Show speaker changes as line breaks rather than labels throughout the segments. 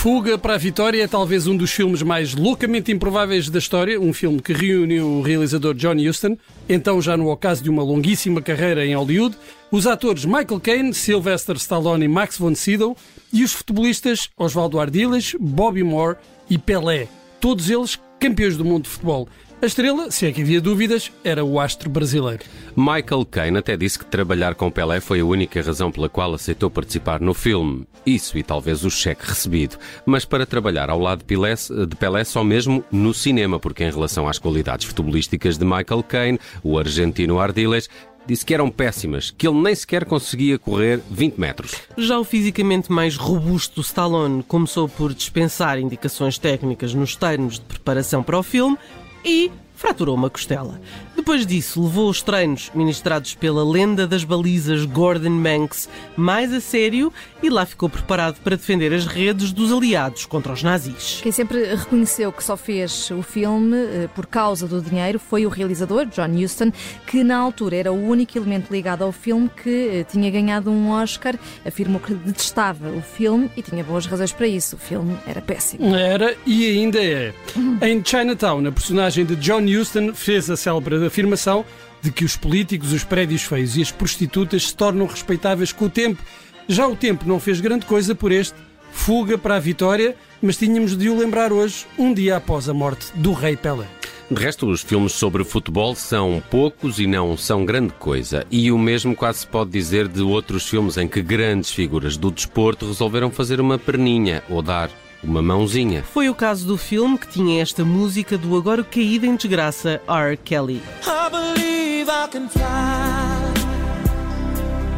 Fuga para a Vitória é talvez um dos filmes mais loucamente improváveis da história, um filme que reúne o realizador John Huston, então já no ocaso de uma longuíssima carreira em Hollywood, os atores Michael Caine, Sylvester Stallone e Max von Sydow e os futebolistas Osvaldo Ardiles, Bobby Moore e Pelé, todos eles campeões do mundo de futebol. A estrela, se é que havia dúvidas, era o astro brasileiro.
Michael Caine até disse que trabalhar com Pelé foi a única razão pela qual aceitou participar no filme. Isso e talvez o cheque recebido. Mas para trabalhar ao lado de Pelé, de Pelé só mesmo no cinema, porque em relação às qualidades futebolísticas de Michael Caine, o argentino Ardiles disse que eram péssimas, que ele nem sequer conseguia correr 20 metros.
Já o fisicamente mais robusto Stallone começou por dispensar indicações técnicas nos termos de preparação para o filme e fraturou uma costela. Depois disso, levou os treinos ministrados pela lenda das balizas Gordon Manx mais a sério e lá ficou preparado para defender as redes dos aliados contra os nazis.
Quem sempre reconheceu que só fez o filme eh, por causa do dinheiro foi o realizador, John Huston, que na altura era o único elemento ligado ao filme que eh, tinha ganhado um Oscar. Afirmou que detestava o filme e tinha boas razões para isso. O filme era péssimo.
Era e ainda é. Em Chinatown, a personagem de John Huston fez a célebre afirmação de que os políticos, os prédios feios e as prostitutas se tornam respeitáveis com o tempo. Já o tempo não fez grande coisa por este fuga para a vitória, mas tínhamos de o lembrar hoje, um dia após a morte do rei Pelé.
De resto, os filmes sobre futebol são poucos e não são grande coisa. E o mesmo quase se pode dizer de outros filmes em que grandes figuras do desporto resolveram fazer uma perninha ou dar uma mãozinha.
Foi o caso do filme que tinha esta música do agora caído em desgraça R. Kelly. I believe I can fly.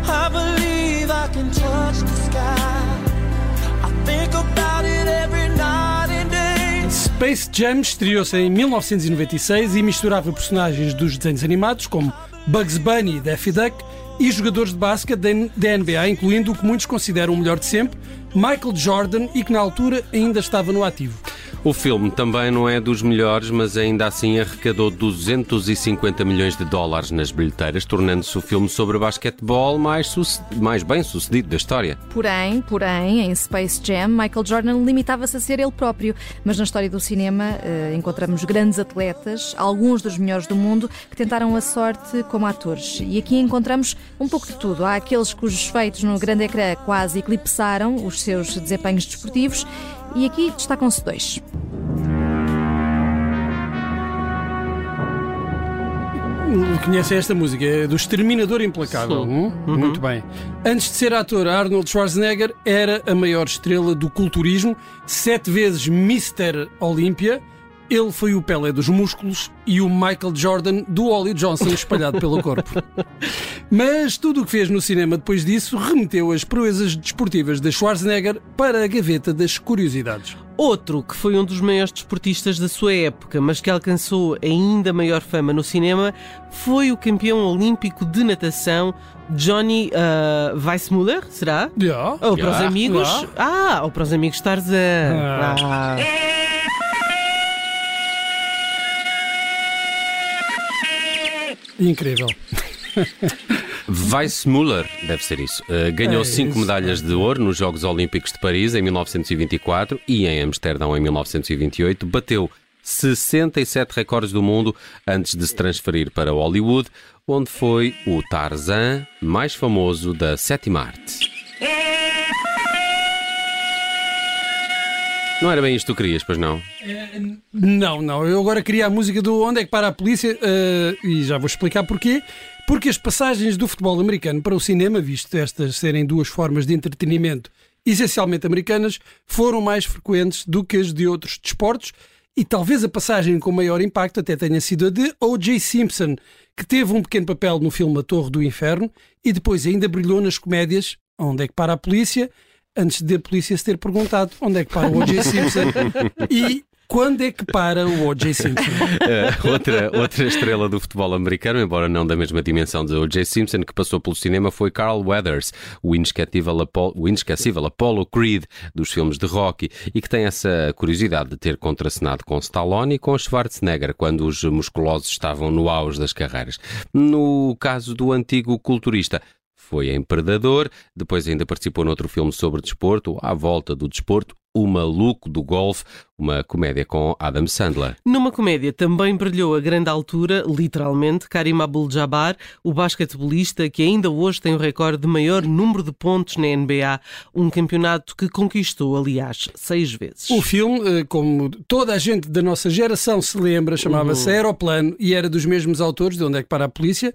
I believe I can touch the sky.
I think about it every night and day. Space Jam estreou-se em 1996 e misturava personagens dos desenhos animados como Bugs Bunny e Daffy Duck e jogadores de basquete da NBA, incluindo o que muitos consideram o melhor de sempre, Michael Jordan, e que na altura ainda estava no ativo.
O filme também não é dos melhores, mas ainda assim arrecadou 250 milhões de dólares nas bilheteiras, tornando-se o filme sobre basquetebol mais, mais bem sucedido da história.
Porém, porém, em Space Jam, Michael Jordan limitava-se a ser ele próprio. Mas na história do cinema eh, encontramos grandes atletas, alguns dos melhores do mundo, que tentaram a sorte como atores. E aqui encontramos um pouco de tudo. Há aqueles cujos feitos no grande ecrã quase eclipsaram os seus desempenhos desportivos e aqui destacam-se dois.
Conhecem esta música? É do Exterminador Implacável. Hum? Uhum. Muito bem. Antes de ser ator, Arnold Schwarzenegger era a maior estrela do culturismo, sete vezes Mr. Olímpia ele foi o Pelé dos músculos e o Michael Jordan do Ollie Johnson espalhado pelo corpo. Mas tudo o que fez no cinema depois disso remeteu as proezas desportivas de Schwarzenegger para a gaveta das curiosidades.
Outro que foi um dos maiores desportistas da sua época, mas que alcançou ainda maior fama no cinema, foi o campeão olímpico de natação Johnny uh, Weissmuller, será?
Yeah.
Ou para yeah. os amigos. Yeah. Ah, ou para os amigos Tarzan. Ah. Ah.
Incrível.
Weissmuller, deve ser isso, uh, ganhou é, cinco medalhas de ouro nos Jogos Olímpicos de Paris em 1924 e em Amsterdão em 1928. Bateu 67 recordes do mundo antes de se transferir para Hollywood, onde foi o Tarzan mais famoso da sétima arte. Não era bem isto que tu querias, pois não?
Não, não. Eu agora queria a música do Onde é que para a polícia uh, e já vou explicar porquê. Porque as passagens do futebol americano para o cinema, visto estas serem duas formas de entretenimento essencialmente americanas, foram mais frequentes do que as de outros desportos e talvez a passagem com maior impacto até tenha sido a de O.J. Simpson, que teve um pequeno papel no filme A Torre do Inferno e depois ainda brilhou nas comédias Onde é que para a polícia antes de a polícia se ter perguntado onde é que para o O.J. Simpson e quando é que para o O.J. Simpson?
Uh, outra, outra estrela do futebol americano, embora não da mesma dimensão de O.J. Simpson, que passou pelo cinema foi Carl Weathers, o inesquecível, o inesquecível Apollo Creed dos filmes de Rocky e que tem essa curiosidade de ter contracenado com Stallone e com Schwarzenegger quando os musculosos estavam no auge das carreiras. No caso do antigo culturista, foi em Predador, depois ainda participou noutro filme sobre desporto, À Volta do Desporto, O Maluco do Golfe, uma comédia com Adam Sandler.
Numa comédia também brilhou a grande altura, literalmente, Karim Abdul-Jabbar, o basquetebolista que ainda hoje tem o recorde de maior número de pontos na NBA, um campeonato que conquistou, aliás, seis vezes.
O filme, eh, como toda a gente da nossa geração se lembra, chamava-se
Uhum.
Aeroplano e era dos mesmos autores de Onde é que para a Polícia,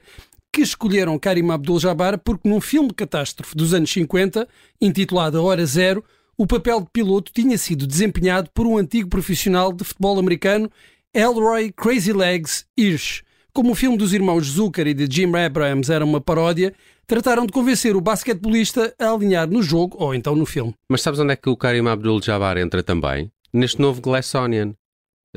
que escolheram Karim Abdul-Jabbar porque num filme catástrofe dos anos 50, intitulado A Hora Zero, o papel de piloto tinha sido desempenhado por um antigo profissional de futebol americano, Elroy Crazy Legs Hirsch. Como o filme dos irmãos Zucker e de Jim Abrams era uma paródia, trataram de convencer o basquetebolista a alinhar no jogo ou então no filme.
Mas sabes onde é que o Karim Abdul-Jabbar entra também? Neste novo Glass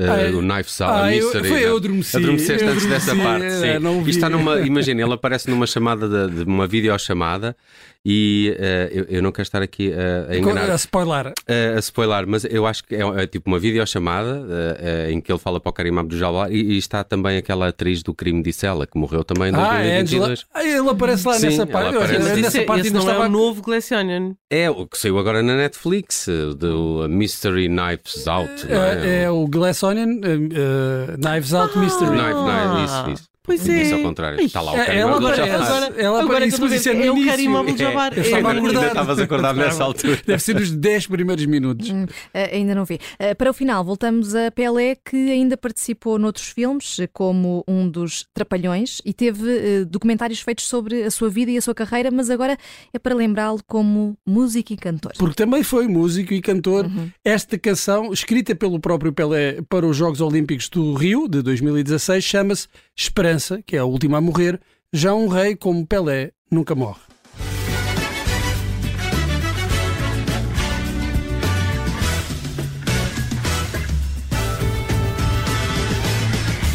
Ah, é?
o Knife Out,
Ah,
Mystery.
foi eu adormeci.
Adormeceste
Eu
antes dessa
adormeci,
parte.
é,
Sim. Isto está numa. Imagina, ele aparece numa chamada de, de uma videochamada e uh, eu, eu não quero estar aqui uh, a enganar.
A spoiler.
Uh, a spoiler, mas eu acho que é, é tipo uma videochamada uh, uh, em que ele fala para o Karim Abdul-Jabbar e, e está também aquela atriz do crime de Sela que morreu também em
Ah, é Angela.
2022.
Ah, ele aparece lá
Sim,
nessa parte.
Aparece.
Mas
nessa
esse,
parte
esse
ainda
não é
estava.
o novo Glass Onion.
É o que saiu agora na Netflix, do Mystery Knives Out. não
É, é o Glass Onion, uh, uh, Knives Out Mystery.
Knife,
Ah,
Knife, isso, isso.
Pois é.
ao contrário. Está lá o Karim
ela aparece.
Agora,
Ela
agora
aparece, mas isso é no
o
início.
Karim Abdul-Jabbar.
Eu estava a acordar.
Ainda estavas acordado nessa altura.
Deve ser nos 10 primeiros minutos.
Hum, eh, ainda não vi. Eh, para o final, voltamos a Pelé, que ainda participou noutros filmes, eh, como um dos Trapalhões, e teve documentários feitos sobre a sua vida e a sua carreira, mas agora é para lembrá-lo como músico e cantor.
Porque também foi músico e cantor.
Uhum.
Esta canção, escrita pelo próprio Pelé para os Jogos Olímpicos do Rio, de 2016, chama-se Esperança, que é a última a morrer. Já um rei como Pelé nunca morre.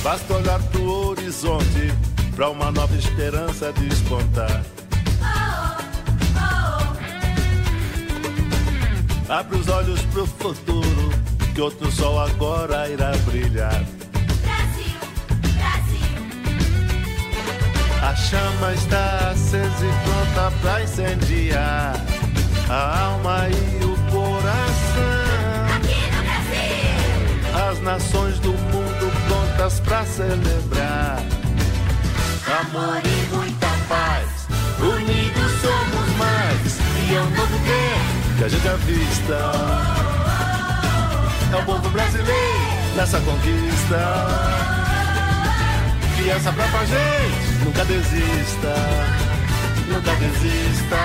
Basta olhar pro horizonte pra uma nova esperança despontar. Abre os olhos pro futuro, que outro sol agora irá brilhar. A chama está acesa e pronta pra incendiar a alma e o coração.
aqui no Brasil.
As nações do mundo prontas pra celebrar amor e muita paz. Unidos somos mais e é um novo tempo que a gente avista. É o povo brasileiro nessa conquista. Criança pra gente, nunca desista. Nunca desista.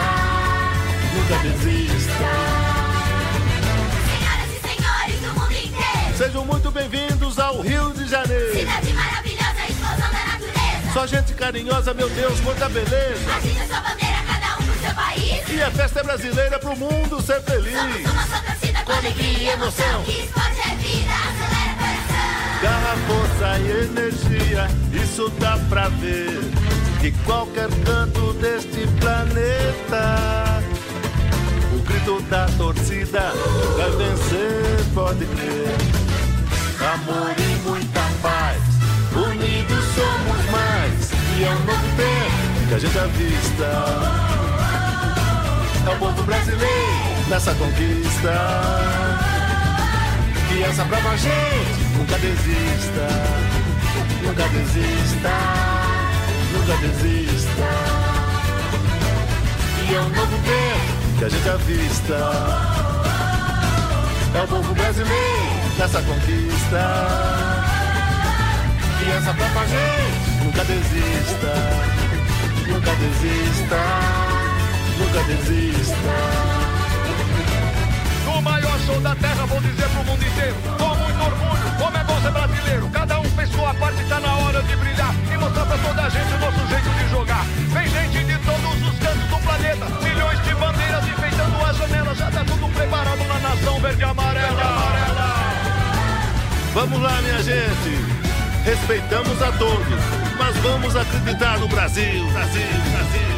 Nunca desista.
Senhoras e senhores do mundo inteiro.
Sejam muito bem-vindos ao Rio de Janeiro.
Cidade maravilhosa, explosão da natureza.
Só gente carinhosa, meu Deus, quanta beleza.
Agita sua bandeira, cada um pro seu país.
E a festa é brasileira pro mundo ser feliz.
Somos uma só torcida com alegria e emoção. Que esporte é.
Garra, força e energia, isso dá pra ver. De qualquer canto deste planeta. O grito da torcida vai vencer, pode crer. Amor e muita paz, unidos somos mais. E é um novo tempo que a gente avista. É o povo brasileiro nessa conquista. Criança brava, gente, nunca desista. Nunca desista. Nunca desista. E é um novo tempo que a gente avista. É o povo brasileiro nessa conquista. Criança brava, gente, nunca desista. Nunca desista. Nunca desista.
No maior show da terra, vou dizer pro mundo inteiro. Muito orgulho, como é bom ser brasileiro. Cada um fez sua parte, tá na hora de brilhar. E mostrar pra toda a gente o nosso jeito de jogar. Vem gente de todos os cantos do planeta. Milhões de bandeiras enfeitando as janelas. Já tá tudo preparado na nação verde e amarela.
Vamos lá, minha gente. Respeitamos a todos, mas vamos acreditar no Brasil, Brasil, Brasil.